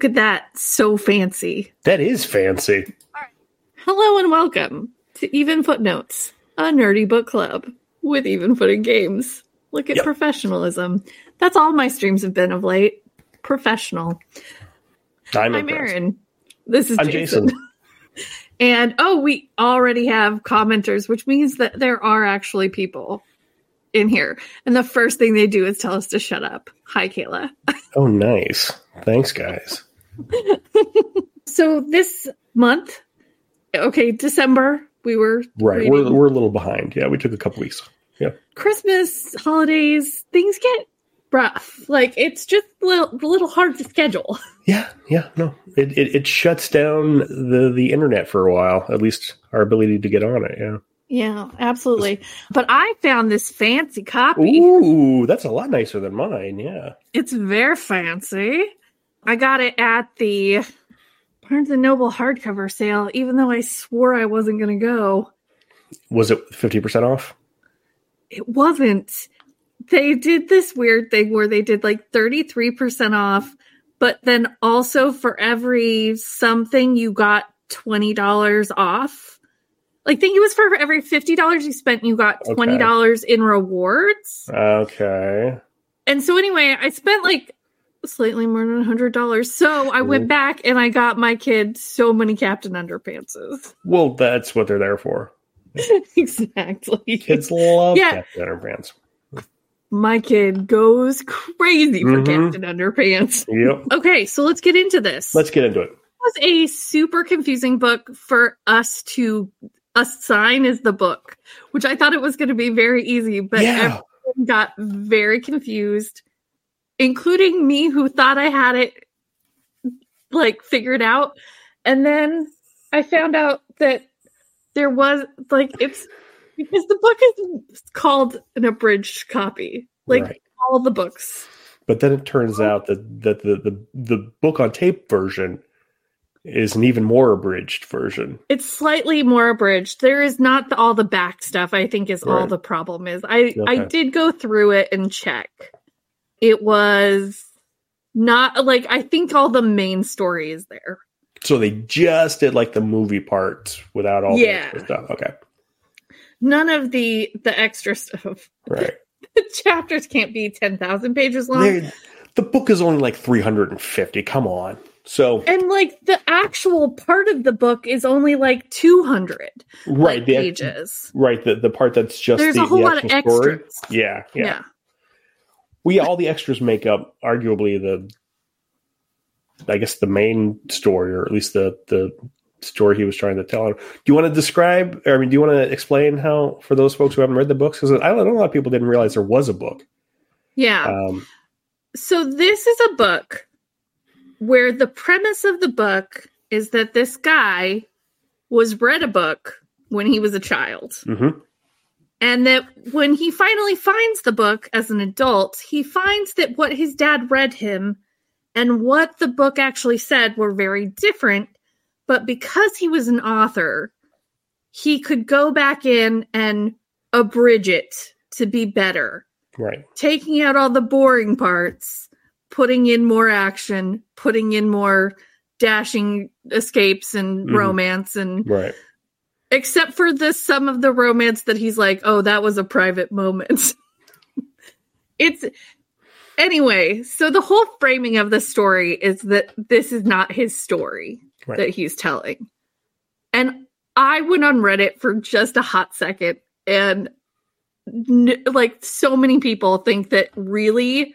Look at that. So fancy. That is fancy. Hello and welcome to Even Footnotes, a nerdy book club with Even Footing Games. Look at Yep. professionalism. That's all my streams have been of late. Professional. I'm, I'm. Aaryn. This is I'm Jason. Jason. And oh, we already have commenters, which means that there are actually people in here. And the first thing they do is tell us to shut up. Hi, Kayla. Oh, nice. Thanks, guys. So this month, okay, December, we were Right. reading We're, we're a little behind. Yeah, we took a couple weeks. Yeah. Christmas, holidays, things get rough. Like it's just a little, a little hard to schedule. Yeah, yeah, no. It, it it shuts down the the internet for a while. At least our ability to get on it. Yeah. Yeah, absolutely. But I found this fancy copy. Ooh, that's a lot nicer than mine. Yeah. It's very fancy. I got it at the Barnes and Noble hardcover sale, even though I swore I wasn't going to go. Was it fifty percent off? It wasn't. They did this weird thing where they did like 33% off, but then also for every something you got $20 off. Like, I think it was for every $50 you spent, you got $20 in rewards. Okay. And so anyway, I spent like slightly more than $100. So I went back and I got my kid so many Captain Underpantses. Well, that's what they're there for. exactly. Kids love Yeah. Captain Underpants. My kid goes crazy for Mhm. Captain Underpants. Yep. Okay, so let's get into this. Let's get into it. It was a super confusing book for us to assign as the book, which I thought it was going to be very easy, but Yeah. everyone got very confused, including me who thought I had it like figured out. And then I found out that there was like it's because the book is called an abridged copy. Like Right. all the books. But then it turns out that that the, the the book on tape version is an even more abridged version. It's slightly more abridged. There is not the, all the back stuff. I think is all the problem is. I I did go through it and check. It was not like I think all the main story is there. So they just did like the movie part without all Yeah. the extra stuff. Okay. None of the the extra stuff. Right. The chapters can't be ten thousand pages long. They- the book is only like 350. Come on. So and like the actual part of the book is only like 200 right, like, the, pages. right, the, the part that's just There's the, a whole the lot of extras. Yeah, yeah. yeah. We all the extras make up arguably the I guess the main story or at least the the story he was trying to tell. Do you want to describe or I mean do you want to explain how for those folks who haven't read the books cuz I know a lot of people didn't realize there was a book. Yeah. Um So this is a book where the premise of the book is that this guy was read a book when he was a child. mhm. And that when he finally finds the book as an adult, he finds that what his dad read him and what the book actually said were very different. But because he was an author, he could go back in and abridge it to be better Right. taking out all the boring parts, putting in more action, putting in more dashing escapes and Mhm. romance and Right. Except for the some of the romance that he's like, "Oh, that was a private moment." it's anyway, so the whole framing of the story is that this is not his story Right. that he's telling. And I went on Reddit for just a hot second and n- like so many people think that really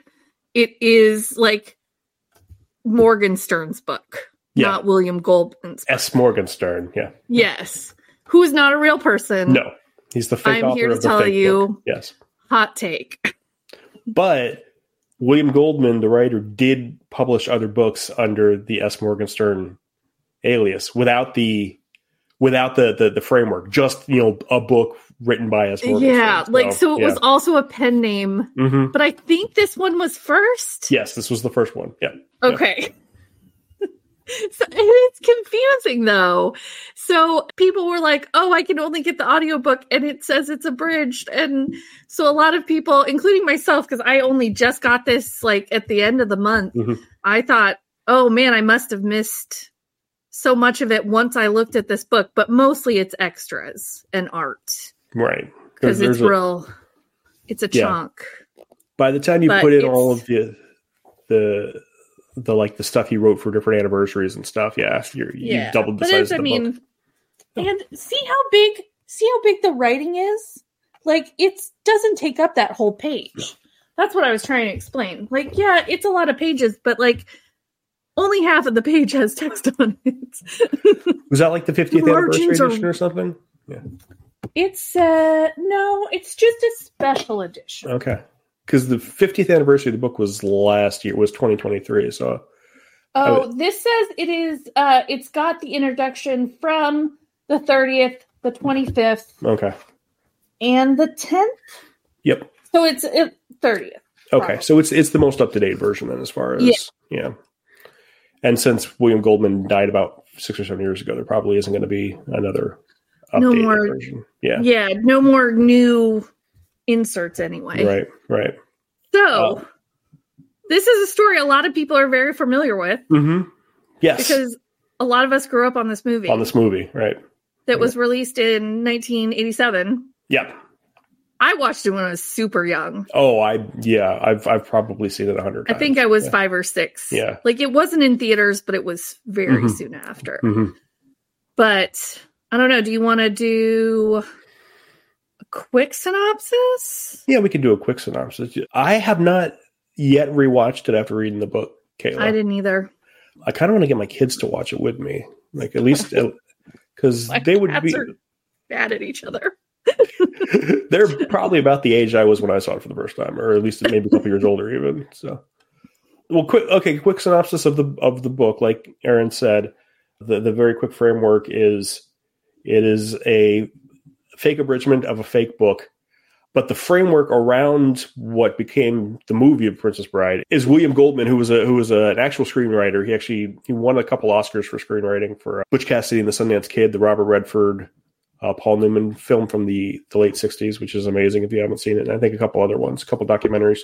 it is like Morgenstern's book, Yeah. not William Goldman's. book. S Morgenstern, yeah. Yes. Who is not a real person. No. He's the fake I'm here to tell you- book. Yes. Hot take. But William Goldman, the writer, did publish other books under the S. Morgenstern alias without the without the the, the framework. Just you know, a book written by S. Morgenstern. Yeah, like so it was also a pen name, hmm but I think this one was first. Yes, this was the first one. Yeah. Okay. So it's confusing though. So people were like, "Oh, I can only get the audiobook and it says it's abridged." And so a lot of people, including myself because I only just got this like at the end of the month. Mhm. I thought oh man, I must have missed so much of it once I looked at this book, but mostly it's extras and art right because it's a- real. It's a Yeah. chunk. by the time you but put in all of the the the like the stuff he wrote for different anniversaries and stuff, yeah, you're, you doubled the but size it's, of I mean, book. And see how big see how big the writing is? Like it doesn't take up that whole page. that's what I was trying to explain. Like, yeah, it's a lot of pages, but like only half of the page has text on it. Was that like the 50th The anniversary are- edition or something? Yeah. It's uh no, it's just a special edition. Okay, because the 50th anniversary of the book was last year, It was 2023. So Oh, this says it is uh it's got the introduction from the 30th, the 25th, okay, and the 10th. yep, So it's it, 30th. okay. Probably. So it's it's the most up to date version then, as far as Yeah. yeah. And since William Goldman died about six or seven years ago, there probably isn't going to be another No more- version. Yeah, yeah, no more new inserts anyway. right, right. So, Oh. this is a story a lot of people are very familiar with Mm-hmm. Yes, because a lot of us grew up on this movie on this movie, right? that was released in 1987. Yep. I watched it when I was super young. Oh, I yeah, I've I've probably seen it a hundred I think I was Yeah. five or six. Yeah. Like it wasn't in theaters, but it was very Mhm. soon after. Mhm. But I don't know. Do you want to do quick synopsis? Yeah, we can do a quick synopsis. I have not yet rewatched it after reading the book, Kayla. I didn't either. I kind of want to get my kids to watch it with me, like at least uh, because they would be. bad at each other. they're probably about the age I was when I saw it for the first time, or at least maybe a couple years older, even. So, well, quick. Okay, quick synopsis of the of the book. Like Aaryn said, the the very quick framework is it is a fake abridgment of a fake book. But the framework around what became the movie of Princess Bride is William Goldman, who was a who was a, an actual screenwriter. He actually he won a couple Oscars for screenwriting for uh, Butch Cassidy and the Sundance Kid, the Robert Redford uh, Paul Newman film from the, the late 60s, which is amazing if you haven't seen it. And I think a couple other ones, a couple documentaries.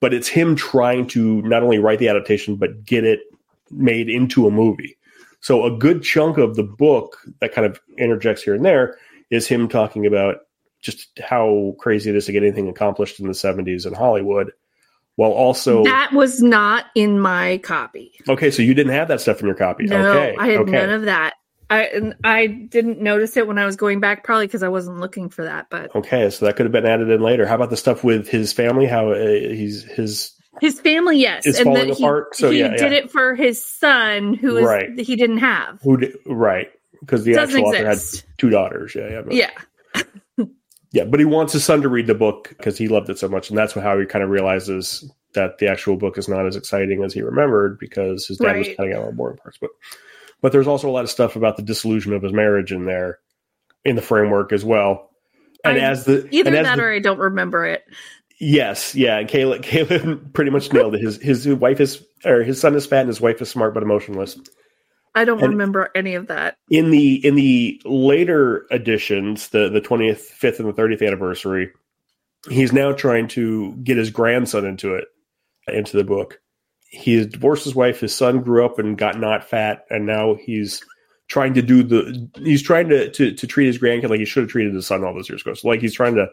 But it's him trying to not only write the adaptation, but get it made into a movie. So a good chunk of the book that kind of interjects here and there is him talking about just how crazy it is to get anything accomplished in the 70s in Hollywood. While also, that was not in my copy. okay, so you didn't have that stuff in your copy. No, okay, I had okay. none of that. I I didn't notice it when I was going back, probably because I wasn't looking for that. But Okay, so that could have been added in later. How about the stuff with his family? How uh, he's his his family, yes, It's and falling that he, apart? So, he yeah, did yeah. it for his son, who is Right. he didn't have. who right because the Doesn't actual author had two daughters. Yeah, yeah, but, Yeah, yeah. But he wants his son to read the book because he loved it so much, and that's how he kind of realizes that the actual book is not as exciting as he remembered because his dad was cutting out all the boring parts. But but there's also a lot of stuff about the disillusion of his marriage in there in the framework as well. And I- as the either as that the- or I don't remember it. Yes, yeah. And Caleb, Caleb pretty much nailed it. His his wife is or his son is fat and his wife is smart but emotionless. I don't And- remember any of that. In the in the later editions, the the twentieth, fifth, and the thirtieth anniversary, he's now trying to get his grandson into it, into the book. He divorced his wife. His son grew up and got not fat, and now he's trying to do the. He's trying to to, to treat his grandkid like he should have treated his son all those years ago. So like he's trying to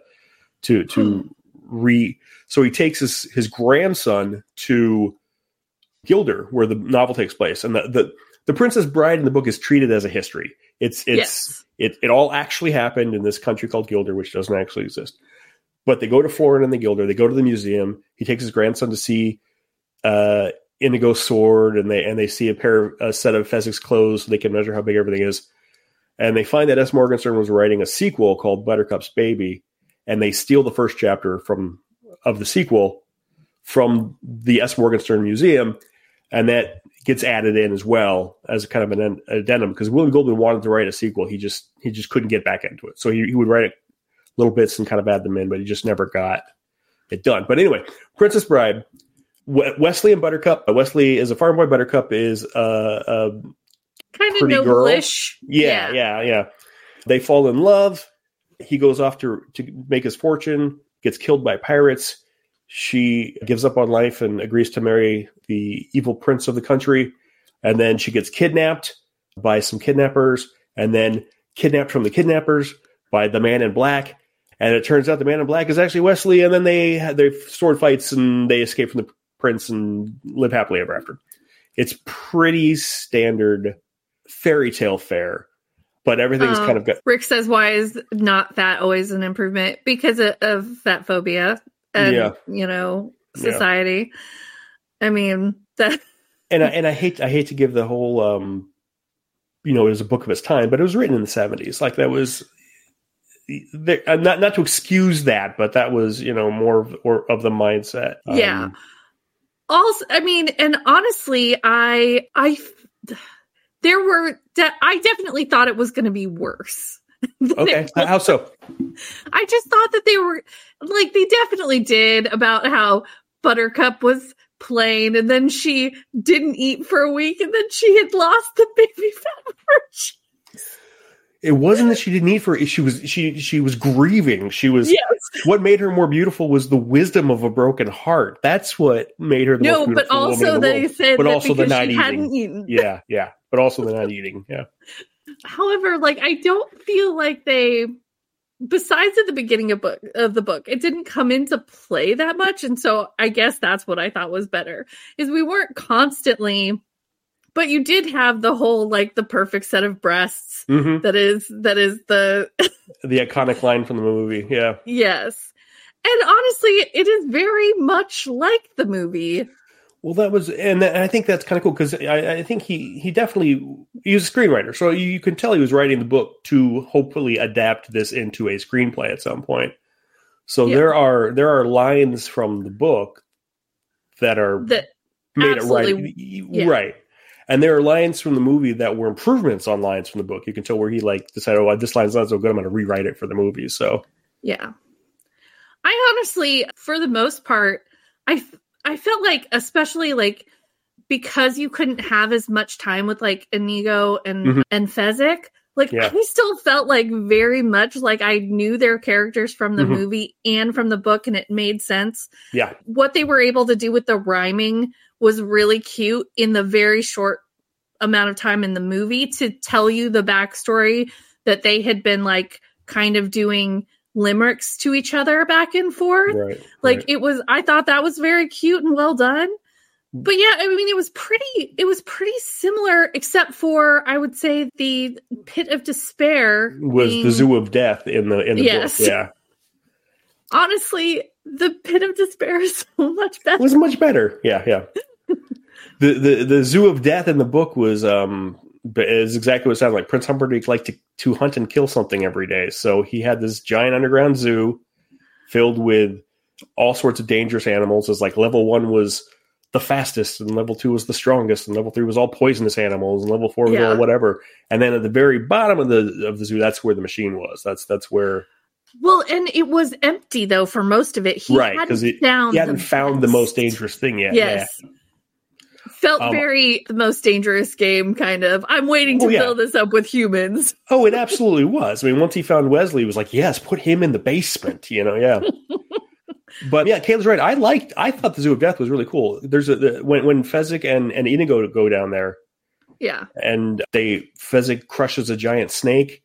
to to hmm. re. So he takes his his grandson to Guilder, where the novel takes place, and the the the Princess Bride in the book is treated as a history. It's it's yes, it, it all actually happened in this country called Guilder, which doesn't actually exist. But they go to Florin and the Guilder. They go to the museum. He takes his grandson to see uh, Inigo Sword, and they and they see a pair of a set of Fezzik's clothes. So they can measure how big everything is. And they find that S. Morgenstern was writing a sequel called Buttercup's Baby, and they steal the first chapter from of the sequel from the S. Morgenstern Museum, and that gets added in as well as a kind of an addendum because William Goldman wanted to write a sequel. He just he just couldn't get back into it, so he, he would write it little bits and kind of add them in, but he just never got it done. But anyway, Princess Bride, We- Westley and Buttercup. uh, Westley is a farm boy. Buttercup is uh, uh, kind of girl. noblish. yeah, yeah, yeah. They fall in love. He goes off to to make his fortune. Gets killed by pirates. She gives up on life and agrees to marry the evil prince of the country. and then she gets kidnapped by some kidnappers, and then kidnapped from the kidnappers by the man in black. And it turns out the man in black is actually Westley, and then they they sword fights and they escape from the prince and live happily ever after. It's pretty standard fairy tale fare, but everything's Um, kind of good. Rick says, "Why is not fat always an improvement? Because of, of fat phobia and Yeah. you know Yeah. society. I mean that. and I, and I hate I hate to give the whole um you know it was a book of its time, but it was written in the seventies. Like that was there, uh, not not to excuse that, but that was you know more of, or of the mindset. Um, Yeah. Also, I mean, and honestly, I I there were de- I definitely thought it was going to be worse. Okay. How so? I just thought that they were like they definitely did about how Buttercup was plain and then she didn't eat for a week and then she had lost the baby fat virgin. It wasn't that she didn't eat for. She was she she was grieving. She was. Yes. What made her more beautiful was the wisdom of a broken heart. That's what made her the No, most but also the they world. said But that also the not she eating. hadn't eaten. Yeah, yeah. But also the not eating. Yeah. However, like I don't feel like they besides at the beginning of book of the book, it didn't come into play that much. And so I guess that's what I thought was better. Is we weren't constantly but you did have the whole like the perfect set of breasts hmm that is that is the The iconic line from the movie. Yeah. yes. And honestly, it is very much like the movie. Well, that was, and I think that's kind of cool because I, I think he he definitely he was a screenwriter, so you, you can tell he was writing the book to hopefully adapt this into a screenplay at some point. So Yeah. there are there are lines from the book that are That made it right, yeah. right, and there are lines from the movie that were improvements on lines from the book. You can tell where he like decided, oh, this line's not so good, I'm going to rewrite it for the movie. So Yeah. I honestly, for the most part, I I felt like, especially like because you couldn't have as much time with like Inigo and Mhm. and Fezzik, like Yeah. I still felt like very much like I knew their characters from the Mhm. movie and from the book, and it made sense. yeah, What they were able to do with the rhyming was really cute in the very short amount of time in the movie to tell you the backstory that they had been like kind of doing limericks to each other back and forth. right, Like right. it was I thought that was very cute and well done. But yeah, I mean it was pretty it was pretty similar except for I would say the pit of despair was being- the zoo of death in the in the Yes. book. Yeah, honestly the pit of despair is so much better. was much better. Yeah, yeah. the the the zoo of death in the book was um but is exactly what it sounded like. Prince Humperdinck liked to to hunt and kill something every day, so he had this giant underground zoo filled with all sorts of dangerous animals. As like level one was the fastest, and level two was the strongest, and level three was all poisonous animals, and level four was Yeah. all whatever. And then at the very bottom of the of the zoo, that's where the machine was. That's that's where Well, and it was empty though for most of it. He Right, hadn't 'cause he- hadn't the found the most dangerous thing yet. Yes. Felt Um, very the most dangerous game, kind of. I'm waiting to Oh, yeah. fill this up with humans. Oh, it absolutely was. I mean, once he found Westley, he was like, yes, put him in the basement, you know, yeah. but yeah, Kayla's right. I liked, I thought the Zoo of Death was really cool. There's a, the, when, when Fezzik and, and Inigo go down there Yeah. and they, Fezzik crushes a giant snake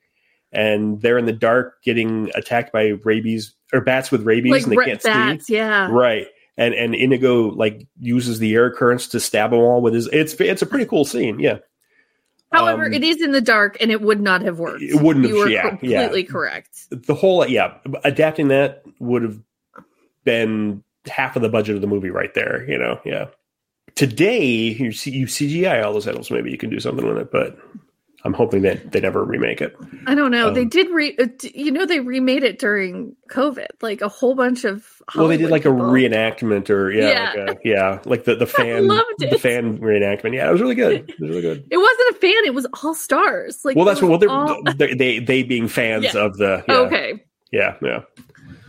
and they're in the dark getting attacked by rabies or bats with rabies Like and they red can't bats, see. yeah. Right. And, and Inigo like uses the air currents to stab them all with his, it's, it's a pretty cool scene. Yeah. However, Um, it is in the dark and it would not have worked. It wouldn't You have- were yeah, completely yeah. correct. the whole yeah adapting that would have been half of the budget of the movie right there you know yeah today you see you cgi all those animals maybe you can do something with it but i'm hoping that they never remake it I don't know. they Um, did re uh, you know they remade it during COVID. Like a whole bunch of well they did Hollywood like a reenactment or yeah Yeah. like a, yeah like the the fan the fan reenactment yeah it was really good it was really good It wasn't a fan, it was all stars. Like well that's what well, all- they're, they they being fans Yeah. of the yeah, Okay, yeah yeah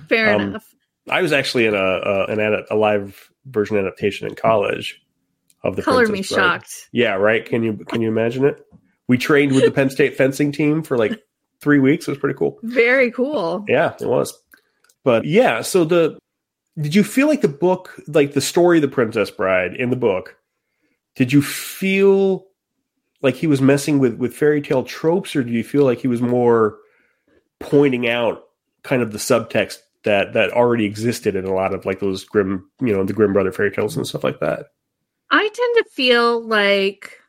fair Um, enough. I was actually in a, a an ad, a live version adaptation in college of the Color me Bride. shocked. Yeah, right. Can you can you imagine it? We trained with the Penn State fencing team for like three weeks. It was pretty cool. Very cool. Yeah, it was. But yeah, so the did you feel like the book, like the story of the Princess Bride in the book, did you feel like he was messing with with fairy tale tropes, or do you feel like he was more pointing out kind of the subtext that that already existed in a lot of like those grim, you know, the Grimm brother fairy tales and stuff like that? I tend to feel like,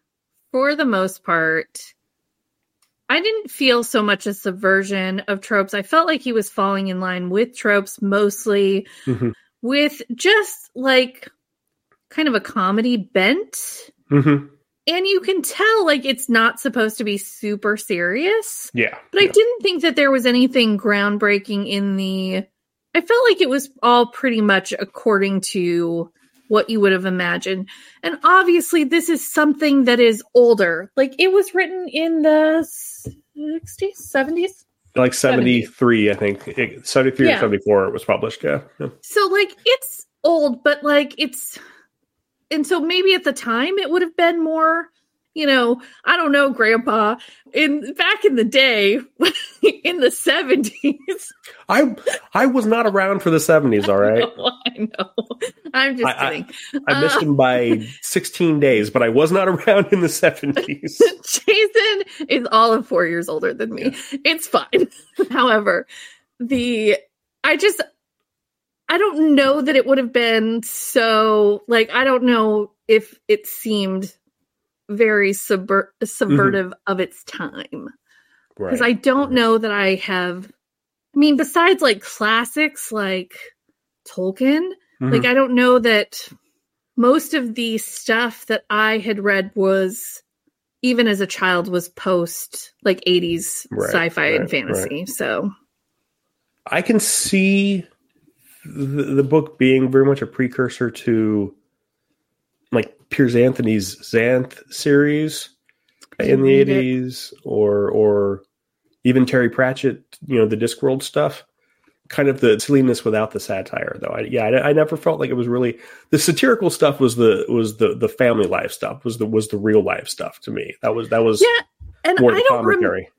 for the most part, I didn't feel so much a subversion of tropes. I felt like he was falling in line with tropes mostly Mm-hmm. with just like kind of a comedy bent. Mm-hmm. And you can tell like it's not supposed to be super serious. Yeah, But I didn't think that there was anything groundbreaking in the. I felt like it was all pretty much according to what you would have imagined. And obviously, this is something that is older. Like it was written in the 60s, 70s. like seventy three, I think seventy three Yeah. or seventy four. It was published. Yeah, yeah. So, like, it's old, but like it's. And so maybe at the time it would have been more. You know, I don't know, Grandpa. In back in the day, in the seventies, I I was not around for the seventies. All right, I know. I'm just I- I- kidding. I missed Uh, him by sixteen days, but I was not around in the seventies. Jason is all of four years older than me. It's fine. However, the I just I don't know that it would have been so like I don't know if it seemed very subver- subvertive of its time because I don't know that I have. I mean, besides like classics like Tolkien, Mhm. like I don't know that most of the stuff that I had read was even as a child was post like 80s Right, sci-fi right, and fantasy. So I can see the, the book being very much a precursor to Piers Anthony's Xanth series in the eighties, or or even Terry Pratchett, you know, the Discworld stuff. Kind of the silliness without the satire, though. I, yeah, I, I never felt like it was really the satirical stuff. Was the was the the family life stuff? Was the was the real life stuff to me? That was that was yeah, and more I don't remember. commentary.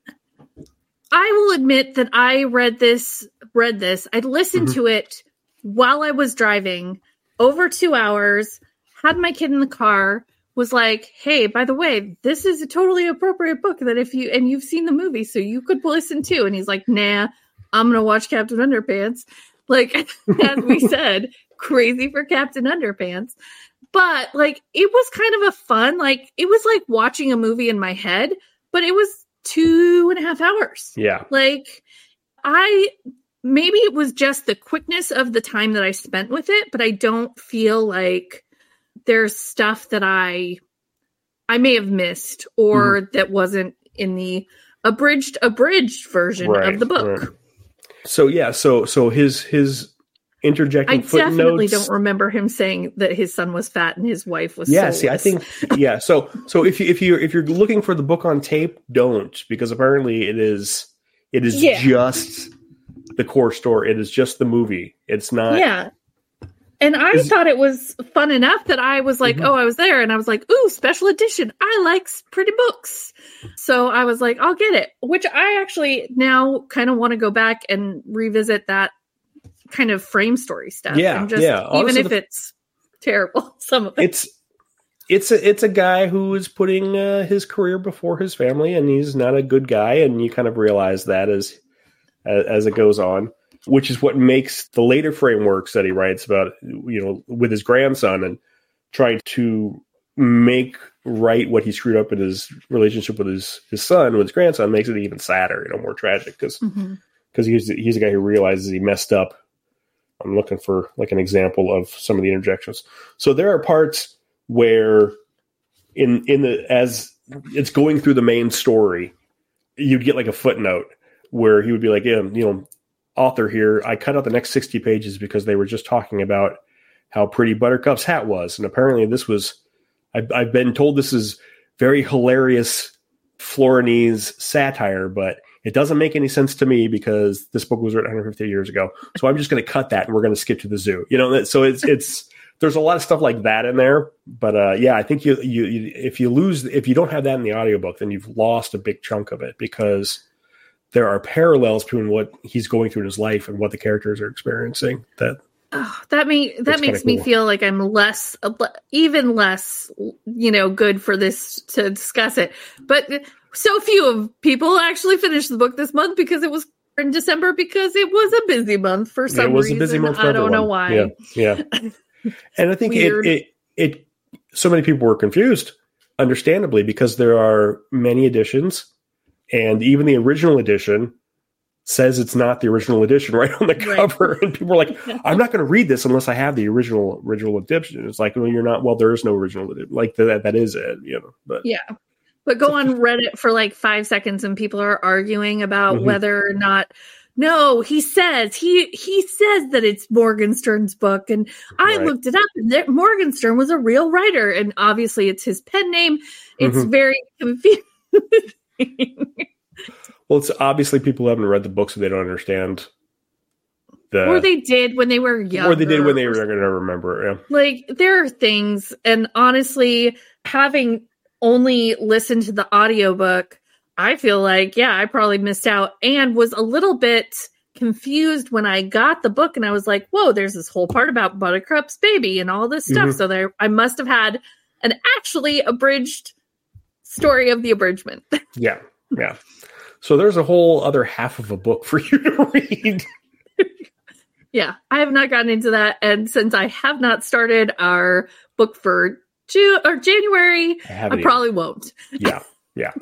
I will admit that I read this, read this. I listened Mhm. to it while I was driving over two hours, had my kid in the car, was like, hey, by the way, this is a totally appropriate book that if you, and you've seen the movie, so you could listen to. And he's like, nah, I'm going to watch Captain Underpants. Like, as we said, crazy for Captain Underpants. But like, it was kind of a fun, like, it was like watching a movie in my head, but it was two and a half hours. Yeah, Like, I maybe it was just the quickness of the time that I spent with it, but I don't feel like there's stuff that I I may have missed or mm-hmm. that wasn't in the abridged abridged version Right, of the book. right. So yeah, so so his his interjecting I definitely don't remember him saying that his son was fat and his wife was yeah, see, I think yeah. So so if you if you if you're looking for the book on tape, don't because apparently it is it is Yeah. just the core story. It is just the movie. It's not. yeah. And I Is- thought it was fun enough that I was like, Mhm. oh, I was there and I was like, ooh, special edition. I like pretty books. So I was like, I'll get it, which I actually now kind of want to go back and revisit that kind of frame story stuff. Yeah, just, yeah. Even if the- it's terrible, some of it. It's it's a it's a guy who is putting uh, his career before his family, and he's not a good guy, and you kind of realize that as as, as it goes on, which is what makes the later frameworks that he writes about, you know, with his grandson and trying to make right what he screwed up in his relationship with his his son, with his grandson, makes it even sadder, you know, more tragic because because mm-hmm. he's he's a guy who realizes he messed up. I'm looking for like an example of some of the interjections. So there are parts where in in the as it's going through the main story, you'd get like a footnote where he would be like, yeah, you know, author here, I cut out the next 60 pages because they were just talking about how pretty Buttercup's hat was. And apparently this was I've, I've been told this is very hilarious Florinese satire, but it doesn't make any sense to me because this book was written 150 years ago. So I'm just going to cut that and we're going to skip to the zoo. You know, so it's it's there's a lot of stuff like that in there. But uh, yeah, I think you, you you if you lose if you don't have that in the audiobook, then you've lost a big chunk of it because there are parallels between what he's going through in his life and what the characters are experiencing that Oh, that me that makes me cool. feel like I'm less, even less, you know, good for this to discuss it. But so few of people actually finished the book this month because it was in December because it was a busy month for some it was reason. a busy month. For I don't know why. Yeah, yeah. and I think it, it it so many people were confused, understandably, because there are many editions, and even the original edition says it's not the original edition right on the Right. cover, and people are like, "I'm not going to read this unless I have the original original edition." It's like, well, you're not. Well, there is no original edition. Like that that is it, you know. But Yeah. But go on Reddit for like five seconds and people are arguing about Mhm. whether or not no, he says he he says that it's Morgenstern's book, and I Right. looked it up, and there, Morgenstern was a real writer, and obviously it's his pen name. It's Mhm. very confusing. well, it's obviously people haven't read the book, so they don't understand. The, or they did when they were young, or they did when they were going to remember. Yeah. like there are things and honestly having only listened to the audiobook i feel like yeah i probably missed out and was a little bit confused when i got the book and i was like whoa there's this whole part about buttercup's baby and all this stuff Mhm. so there i must have had an actually abridged story of the abridgment Yeah, yeah. So there's a whole other half of a book for you to read. yeah i have not gotten into that and since i have not started our book for June or january I i probably won't yeah, yeah.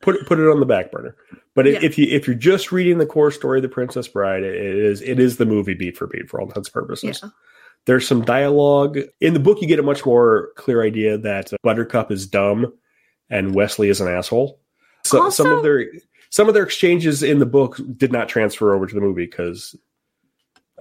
Put it put it on the back burner. But Yeah. if you if you're just reading the core story of the Princess Bride, it is it is the movie beat for beat for all intents and purposes. yeah There's some dialogue in the book. You get a much more clear idea that Buttercup is dumb and Westley is an asshole. So some of their some of their exchanges in the book did not transfer over to the movie because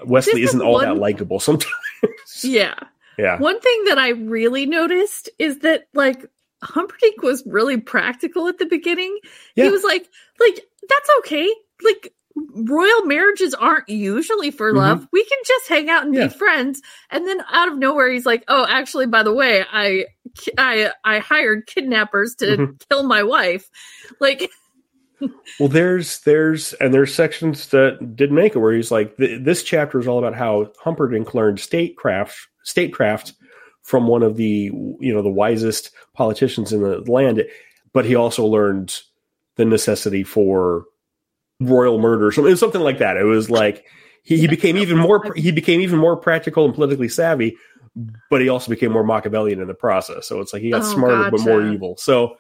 Westley is isn't all that likable sometimes. yeah yeah. One thing that I really noticed is that like Humperdinck was really practical at the beginning. Yeah. He was like, like that's okay. Like royal marriages aren't usually for Mhm. love. We can just hang out and Yeah. be friends. And then out of nowhere, he's like, oh, actually, by the way, I I I hired kidnappers to Mhm. kill my wife. Like, Well, there's there's and there's sections that did make it where he's like this chapter is all about how Humperdinck learned statecraft statecraft from one of the you know the wisest politicians in the land, but he also learned the necessity for royal murder, something something like that. It was like he, he became even more he became even more practical and politically savvy, but he also became more Machiavellian in the process. So it's like he got Oh, smarter but more evil. So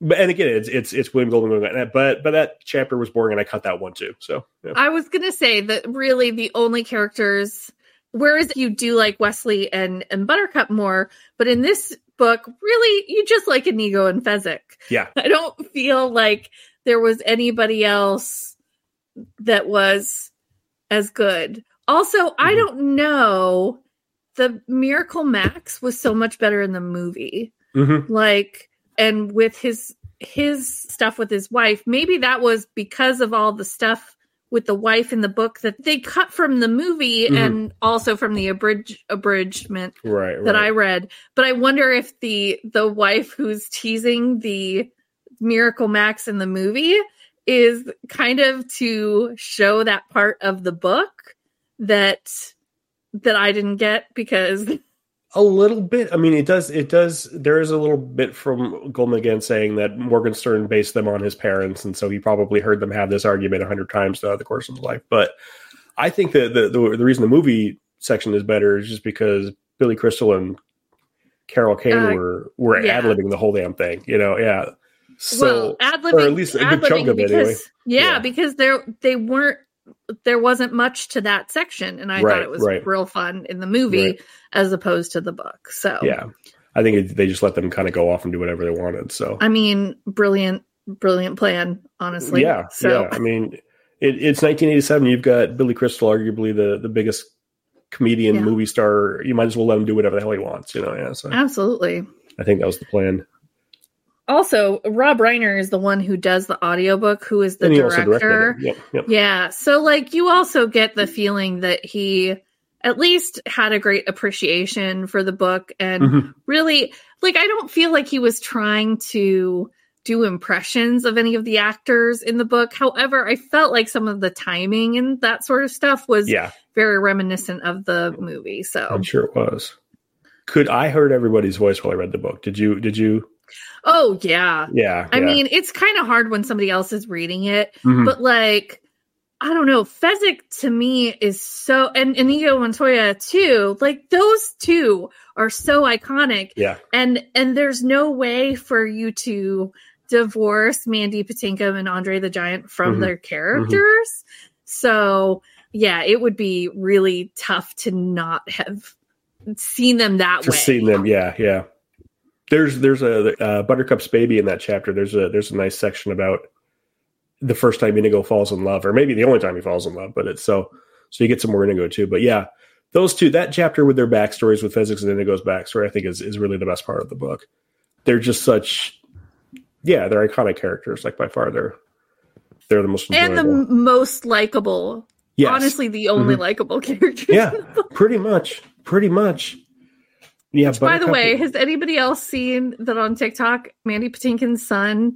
but and again, it's it's it's William Goldman, going, but but that chapter was boring, and I cut that one too. So yeah. I was gonna say that really the only characters, whereas you do like Westley and and Buttercup more, but in this book, really you just like Inigo and Fezzik. Yeah. I don't feel like there was anybody else that was as good. Also, I Mhm. don't know. The Miracle Max was so much better in the movie Mhm. like and with his his stuff with his wife maybe that was because of all the stuff with the wife in the book that they cut from the movie Mhm. and also from the abridge, abridgment right, right. that I read but I wonder if the the wife who's teasing the Miracle Max in the movie is kind of to show that part of the book that that I didn't get because a little bit. I mean, it does. It does. There is a little bit from Goldman again saying that Morgenstern based them on his parents, and so he probably heard them have this argument a hundred times throughout the course of his life. But I think that the, the the reason the movie section is better is just because Billy Crystal and Carol Kane Uh, were were yeah. ad libbing the whole damn thing. You know, yeah. So well, or at least a good chunk of it, anyway. yeah, Yeah. because there they weren't there wasn't much to that section, and I Right, thought it was right. real fun in the movie Right. as opposed to the book. So yeah, I think it, they just let them kind of go off and do whatever they wanted. So I mean, brilliant, brilliant plan, honestly. yeah, So yeah. I mean, it, it's 1987. You've got Billy Crystal, arguably the the biggest comedian, Yeah. movie star. You might as well let him do whatever the hell he wants. You know, yeah. So absolutely. I think that was the plan. Also, Rob Reiner is the one who does the audiobook, who is the and he also director. Yep, yep. Yeah. So like you also get the feeling that he at least had a great appreciation for the book and Mhm. really like I don't feel like he was trying to do impressions of any of the actors in the book. However, I felt like some of the timing and that sort of stuff was Yeah, very reminiscent of the movie. So I'm sure it was. Could I heard everybody's voice while I read the book? Did you? Did you? Oh yeah. Yeah. I yeah. mean, it's kind of hard when somebody else is reading it, Mhm. but like I don't know, Fezzik to me is so and Inigo Montoya too. Like those two are so iconic. yeah. And and there's no way for you to divorce Mandy Patinkin and Andre the Giant from Mhm. their characters. So yeah, it would be really tough to not have seen them that Just way. seeing them. Yeah. Yeah. There's there's a uh, Buttercup's baby in that chapter. There's a there's a nice section about the first time Inigo falls in love, or maybe the only time he falls in love. But it's so so you get some more Inigo too. But yeah, those two that chapter with their backstories with Fezzik and Inigo's backstory, I think is is really the best part of the book. They're just such yeah, they're iconic characters. Like by far, they're they're the most and the most likable. Yes. Honestly, the only Mhm. likable characters. yeah, pretty much, pretty much. Yeah. By the way, has anybody else seen that on TikTok? Mandy Patinkin's son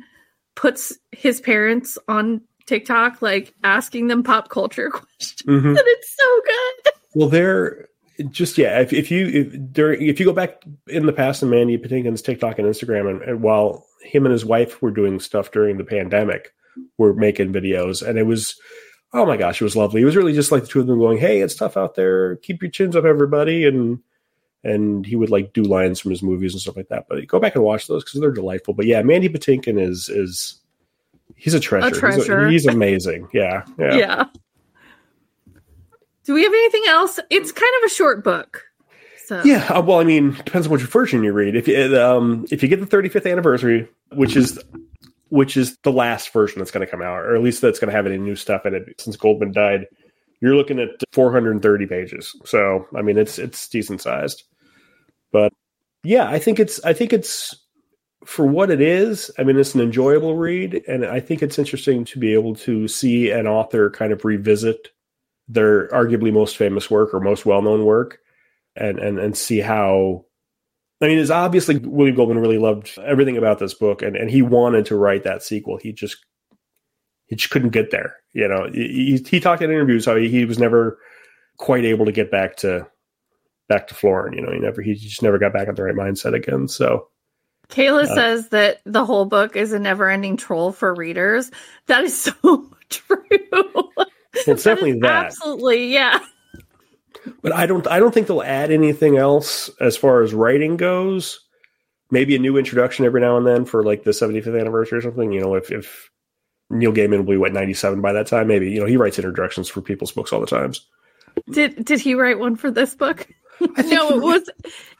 puts his parents on TikTok, like asking them pop culture questions, Mhm. and it's so good. Well, they're just yeah. If, if you if during if you go back in the past and Mandy Patinkin's TikTok and Instagram, and, and while him and his wife were doing stuff during the pandemic, were making videos, and it was oh my gosh, it was lovely. It was really just like the two of them going, "Hey, it's tough out there. Keep your chins up, everybody," and and he would like do lines from his movies and stuff like that. But go back and watch those because they're delightful. But yeah, Mandy Patinkin is is he's a treasure. He's treasure. He's, amazing. Yeah, yeah. Yeah. Do we have anything else? It's kind of a short book. So Yeah, uh, well, I mean, depends on which version you read. If you um, if you get the 35th anniversary, which is which is the last version that's going to come out, or at least that's going to have any new stuff in it since Goldman died, you're looking at 430 pages. So, I mean, it's it's decent sized. But yeah, I think it's I think it's for what it is. I mean, it's an enjoyable read, and I think it's interesting to be able to see an author kind of revisit their arguably most famous work or most well known work and and and see how I mean, it's obviously William Goldman really loved everything about this book, and, and he wanted to write that sequel. He just he just couldn't get there. You know, he, he talked in interviews how he, he was never quite able to get back to back to Florin. You know, he never he just never got back in the right mindset again. So Kayla Uh, says that the whole book is a never ending troll for readers. That is so true. it's definitely that. Absolutely, yeah. but I don't I don't think they'll add anything else as far as writing goes. Maybe a new introduction every now and then for like the 75th anniversary or something. You know, if if Neil Gaiman will be what 97 by that time, maybe you know he writes introductions for people's books all the times. Did did he write one for this book? No, it was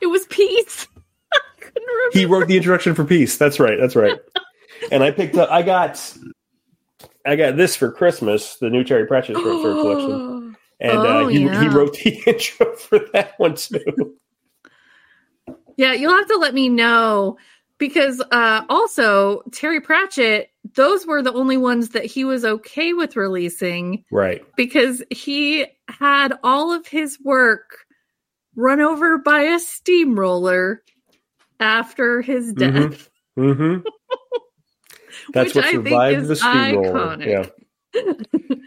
it was Peace. I couldn't remember. He wrote the introduction for Peace. That's right. That's right. and I picked up. I got. I got this for Christmas, the new Terry Pratchett short story collection, and Oh, uh, he, yeah. he wrote the intro for that one too. Yeah, you'll have to let me know because uh also Terry Pratchett, those were the only ones that he was okay with releasing Right. because he had all of his work run over by a steamroller after his death. Mhm. Mm-hmm. That's what I survived the steamroller. iconic. Yeah.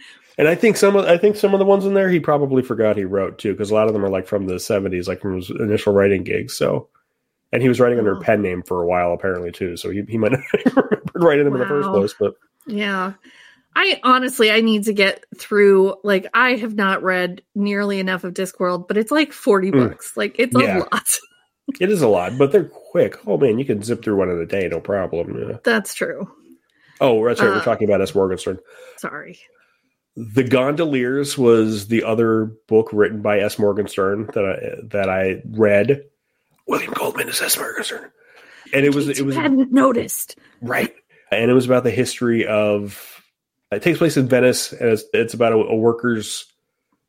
and I think some of I think some of the ones in there he probably forgot he wrote too, because a lot of them are like from the seventies, like from his initial writing gigs. So, and he was writing under a Oh. pen name for a while apparently too. So he, he might not have remembered writing them in the first place. But Yeah. I honestly I need to get through like I have not read nearly enough of Discworld, but it's like 40 Mm. books. Like it's Yeah. a lot. it is a lot, but they're quick. Oh man, you can zip through one in a day, no problem. Yeah. That's true. Oh, that's right. Uh, We're talking about S. Morgenstern. Sorry. The Gondoliers was the other book written by S. Morgenstern that I that I read. William Goldman is S. Morgenstern, and it was It it was hadn't noticed. right, and it was about the history of. It takes place in Venice, and it's, it's about a, a workers'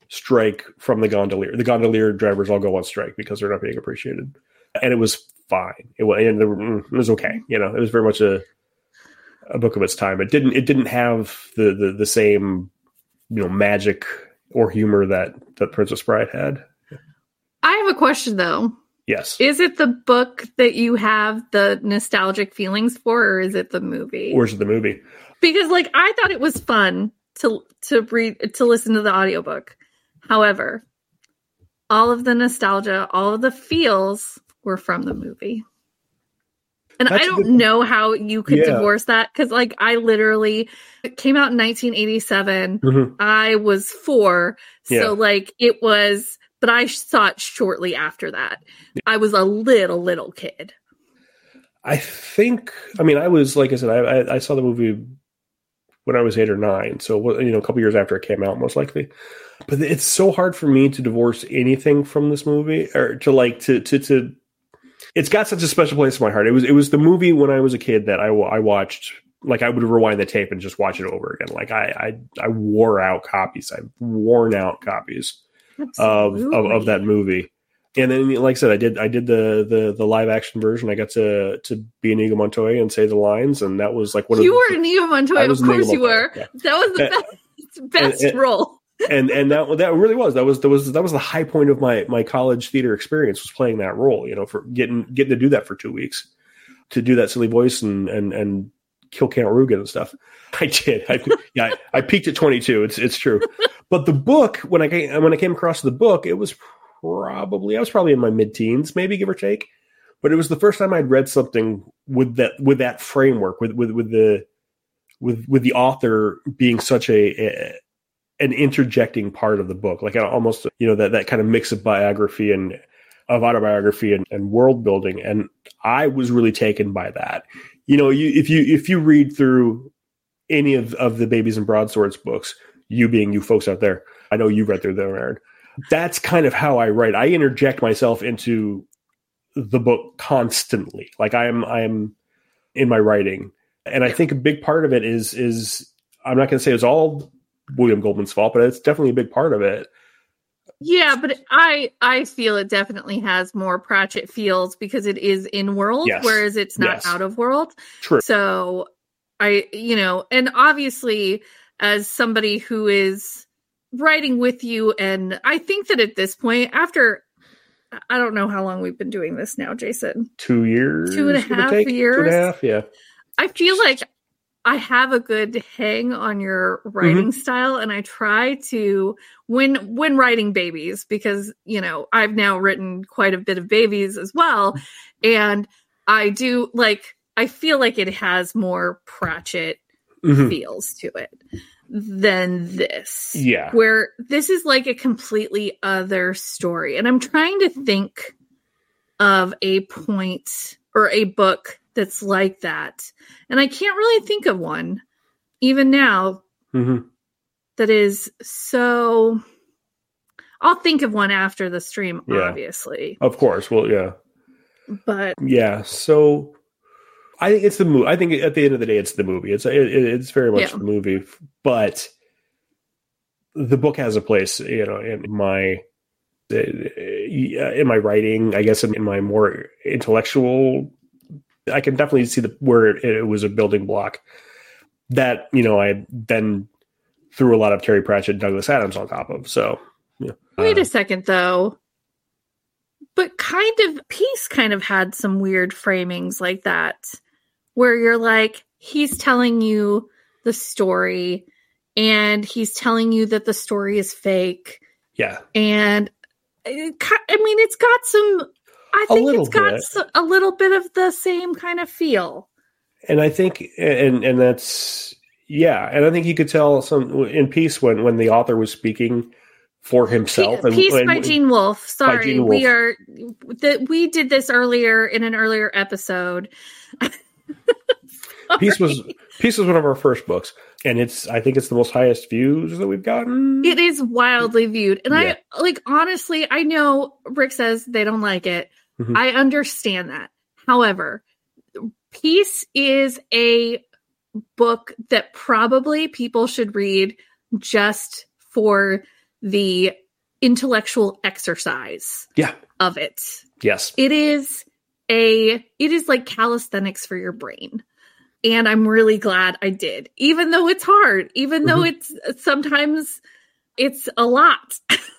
strike from the gondolier. The gondolier drivers all go on strike because they're not being appreciated, and it was fine. It was, the, mm, it was okay. You know, it was very much a a book of its time. It didn't it didn't have the the, the same you know magic or humor that that Princess Bride had. I have a question though. Yes, Is it the book that you have the nostalgic feelings for, or is it the movie? or is it the movie? because like I thought it was fun to to read to listen to the audiobook. However, all of the nostalgia, all of the feels were from the movie. And That's I don't know how you could Yeah. divorce that because, like, I literally it came out in 1987. Mhm. I was four. So, Yeah. like, it was, but I saw it shortly after that. I was a little, little kid. I think. I mean, I was like I said, I, I, I saw the movie when I was eight or nine, so you know, a couple years after it came out, most likely. But it's so hard for me to divorce anything from this movie, or to like to to to. It's got such a special place in my heart. It was it was the movie when I was a kid that I I watched. Like I would rewind the tape and just watch it over again. Like I I, I wore out copies. I've worn out copies. of, of of that movie. And then, like I said, I did I did the the the live action version. I got to to be an Inigo Montoya and say the lines, and that was like one You of were the, Inigo I Montoya, of course you were. yeah. That was the Uh, best, best and- role. and and that that really was that was that was that was the high point of my my college theater experience was playing that role. You know, for getting getting to do that for two weeks, to do that silly voice and and and kill Count Rugen and stuff. I did. I, yeah, I, I peaked at 22. It's it's true. But the book, when I came when I came across the book, it was probably I was probably in my mid teens, maybe give or take. But it was the first time I'd read something with that with that framework, with with with the with with the author being such a, a an interjecting part of the book, like uh, almost you know that that kind of mix of biography and of autobiography and, and world building. And I was really taken by that. You know, you if you if you read through any of, of the babies and broadswords books, you being you folks out there, I know you've read through them, Aaryn. That's kind of how I write. I interject myself into the book constantly. Like I am I am in my writing. And I think a big part of it is is I'm not gonna say it's all William Goldman's fault, but it's definitely a big part of it. Yeah, but I I feel it definitely has more Pratchett feels because it is in world, Yes. whereas it's not Yes. out of world. True. So I, you know, and obviously, as somebody who is writing with you, and I think that at this point, after I don't know how long we've been doing this now, Jason, Two years. Two and a half take? Years? a half, yeah. I feel like I have a good hang on your writing style and I try to when when writing babies because you know I've now written quite a bit of babies as well and I do like I feel like it has more Pratchett Mhm. feels to it than this Yeah. where this is like a completely other story and I'm trying to think of a point or a book that's like that and I can't really think of one even now hmm that is so I'll think of one after the stream Yeah. obviously Of course. Well, yeah. but Yeah. So I think it's the movie. I think at the end of the day, it's the movie. It's it, it's very much Yeah. the movie, but the book has a place, you know, in my in my writing. I guess in my more intellectual, I can definitely see the where it, it was a building block that you know I then threw a lot of Terry Pratchett, and Douglas Adams on top of. So yeah. wait Uh, a second though but kind of peace kind of had some weird framings like that where you're like he's telling you the story and he's telling you that the story is fake yeah. and i mean it's got some i think it's got bit. a little bit of the same kind of feel and I think and and that's yeah, and I think you could tell some in peace when when the author was speaking for himself. and, Peace and- by Gene Wolfe. Sorry, Gene we are that we did this earlier in an earlier episode. Peace was. Peace was one of our first books, and it's I think it's the most highest views that we've gotten. It is wildly viewed, and Yeah. I like honestly. I know Rick says they don't like it. Mhm. I understand that. However, Peace is a book that probably people should read just for the intellectual exercise Yeah. of it. yes, it is a it is like calisthenics for your brain and i'm really glad i did even though it's hard even though Mhm. it's sometimes it's a lot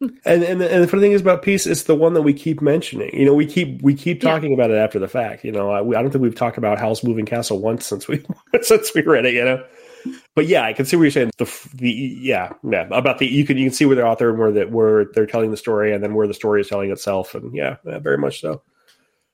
and, and and the funny thing is about Peace, it's the one that we keep mentioning. You know, we keep we keep Yeah. talking about it after the fact. You know, I, we, I don't think we've talked about Howl's Moving Castle once since we since we read it. You know, but yeah, I can see what you're saying. The the yeah yeah about the you can you can see where the author and where that where they're telling the story and then where the story is telling itself and yeah, yeah very much so.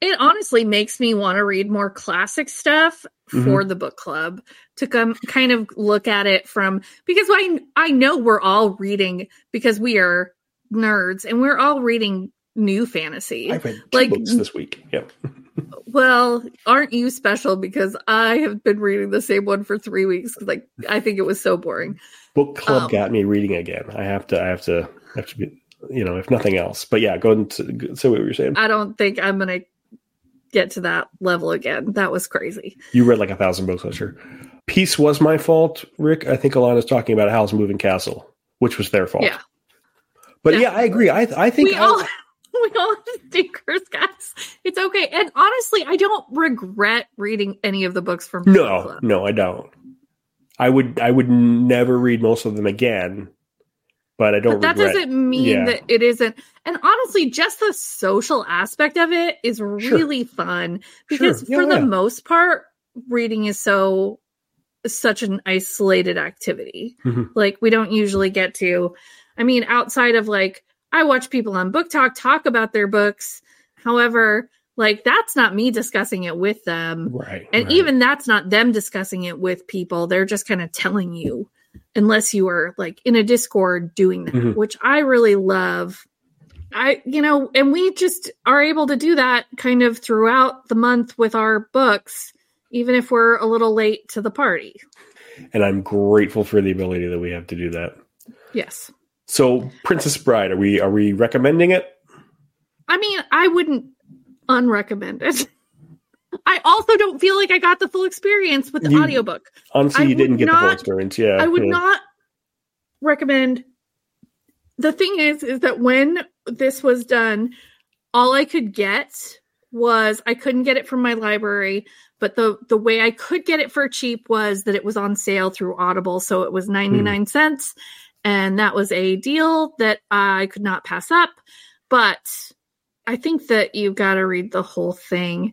It honestly makes me want to read more classic stuff for mm-hmm. the book club to come kind of look at it from because I I know we're all reading because we are nerds and we're all reading new fantasy. I read like books this week. Yep. well, aren't you special? Because I have been reading the same one for three weeks because like I think it was so boring. Book club um, got me reading again. I have to. I have to. I have to be. You know, if nothing else. But yeah, go and say what you were saying. I don't think I'm gonna get to that level again. That was crazy. You read like a thousand books last year. Peace was my fault, Rick. I think Alana's talking about Howl's Moving Castle, which was their fault. Yeah. But yeah, yeah I agree. I I think we I, all we all have stinkers, guys. It's okay. And honestly, I don't regret reading any of the books from No, no, I don't. I would I would never read most of them again. But I don't. But that regret, doesn't mean yeah. that it isn't. And honestly, just the social aspect of it is really sure. fun because sure. yeah, for yeah. the most part, reading is so such an isolated activity. Mm-hmm. Like we don't usually get to. I mean, outside of like I watch people on BookTok talk about their books. However, like that's not me discussing it with them. Right. And right. even that's not them discussing it with people. They're just kind of telling you unless you are like in a Discord doing that, mm-hmm. which I really love. I, you know, and we just are able to do that kind of throughout the month with our books, even if we're a little late to the party. And I'm grateful for the ability that we have to do that. Yes. So, Princess Bride, are we are we recommending it? I mean, I wouldn't unrecommend it. I also don't feel like I got the full experience with the you, audiobook. Honestly, I you didn't get not, the full experience. Yeah. I would yeah. not recommend. The thing is, is that when this was done, all I could get was I couldn't get it from my library, but the the way I could get it for cheap was that it was on sale through Audible, so it was 99 hmm. cents and that was a deal that I could not pass up. But I think that you've got to read the whole thing.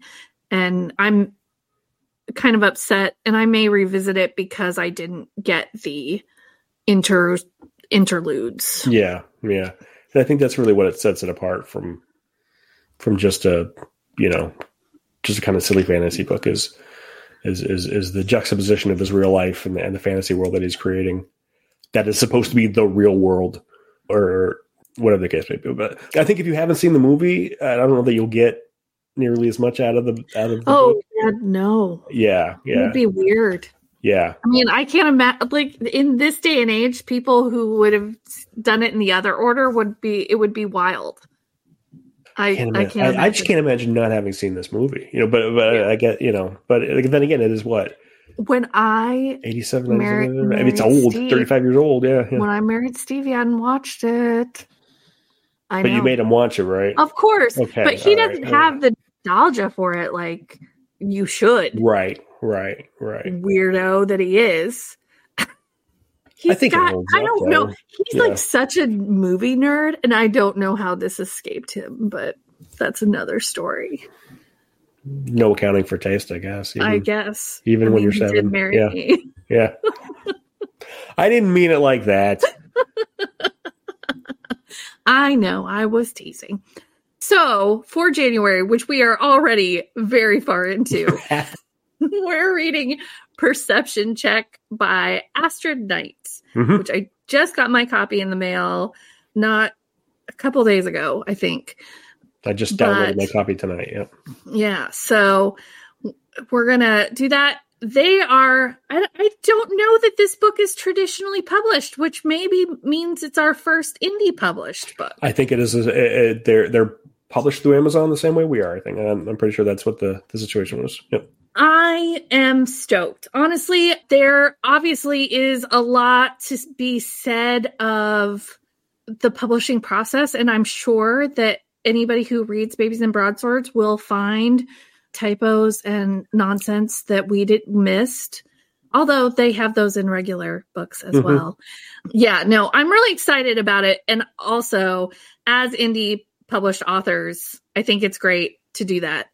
And I'm kind of upset, and I may revisit it because I didn't get the inter interludes. Yeah, yeah. And I think that's really what it sets it apart from from just a you know just a kind of silly fantasy book is is is, is the juxtaposition of his real life and the, and the fantasy world that he's creating that is supposed to be the real world or whatever the case may be. But I think if you haven't seen the movie, I don't know that you'll get nearly as much out of the out of the Oh God, no. Yeah, yeah. It'd be weird. Yeah. I mean, I can't imagine like in this day and age, people who would have done it in the other order would be it would be wild. I can't I, can't I, I, just can't imagine not having seen this movie. You know, but but yeah. I get you know, but then again, it is what when I 87, married, I mean, it's old, Steve, 35 years old. Yeah, yeah, When I married Steve, I hadn't watched it. I but know. you made him watch it, right? Of course. Okay. But he doesn't right, have the nostalgia for it like you should. Right, right, right. Weirdo that he is. He's I think got, I don't know. He's yeah. like such a movie nerd, and I don't know how this escaped him, but that's another story no accounting for taste, I guess. Even, I guess. Even I when you're seven. yeah. Me. Yeah. I didn't mean it like that. I know. I was teasing. So, for January, which we are already very far into, we're reading Perception Check by Astrid Knight, mm-hmm. which I just got my copy in the mail not a couple days ago, I think. I just downloaded but, my copy tonight. Yeah. Yeah. So we're gonna do that. They are. I, I don't know that this book is traditionally published, which maybe means it's our first indie published book. I think it is. A, a, they're they're published through Amazon the same way we are. I think. I'm, I'm pretty sure that's what the the situation was. Yep. I am stoked. Honestly, there obviously is a lot to be said of the publishing process, and I'm sure that anybody who reads Babies and Broadswords will find typos and nonsense that we did missed. Although they have those in regular books as mm-hmm. well. Yeah, no, I'm really excited about it. And also, as indie published authors, I think it's great to do that.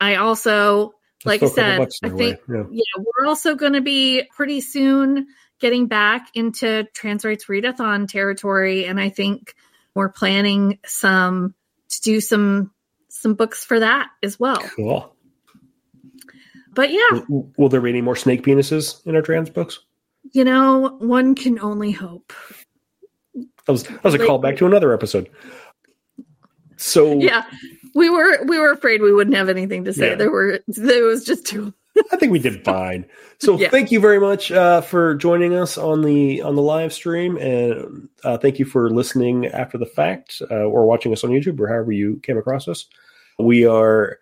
I also, like I said, I think, yeah. yeah, we're also going to be pretty soon getting back into trans rights readathon territory, and I think we're planning some to do some some books for that as well. Cool. But yeah, Will, will there be any more snake penises in our trans books? you know, one can only hope. That was that was a Like- callback to another episode. So Yeah, we were we were afraid we wouldn't have anything to say. Yeah. There were there was just too. I think we did fine. So Yeah. thank you very much uh, for joining us on the on the live stream, and uh, thank you for listening after the fact uh, or watching us on YouTube or however you came across us. We are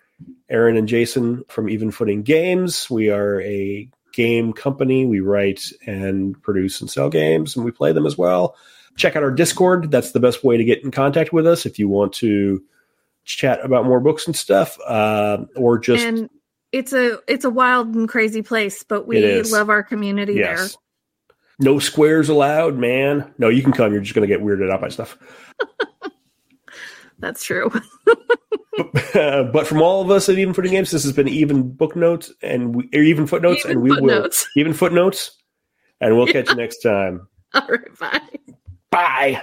Aaryn and Jason from Even Footing Games. We are a game company. We write and produce and sell games, and we play them as well. Check out our Discord. That's the best way to get in contact with us if you want to chat about more books and stuff, uh, or just and it's a it's a wild and crazy place, but we love our community Yes. No squares allowed, man. No, you can come. You're just going to get weirded out by stuff. That's true. but from all of us at Even Footing Games, this has been Even Book Notes and we, or Even Footnotes, Even and we footnotes. will Even Footnotes, and we'll catch you next time. All right, bye. Bye.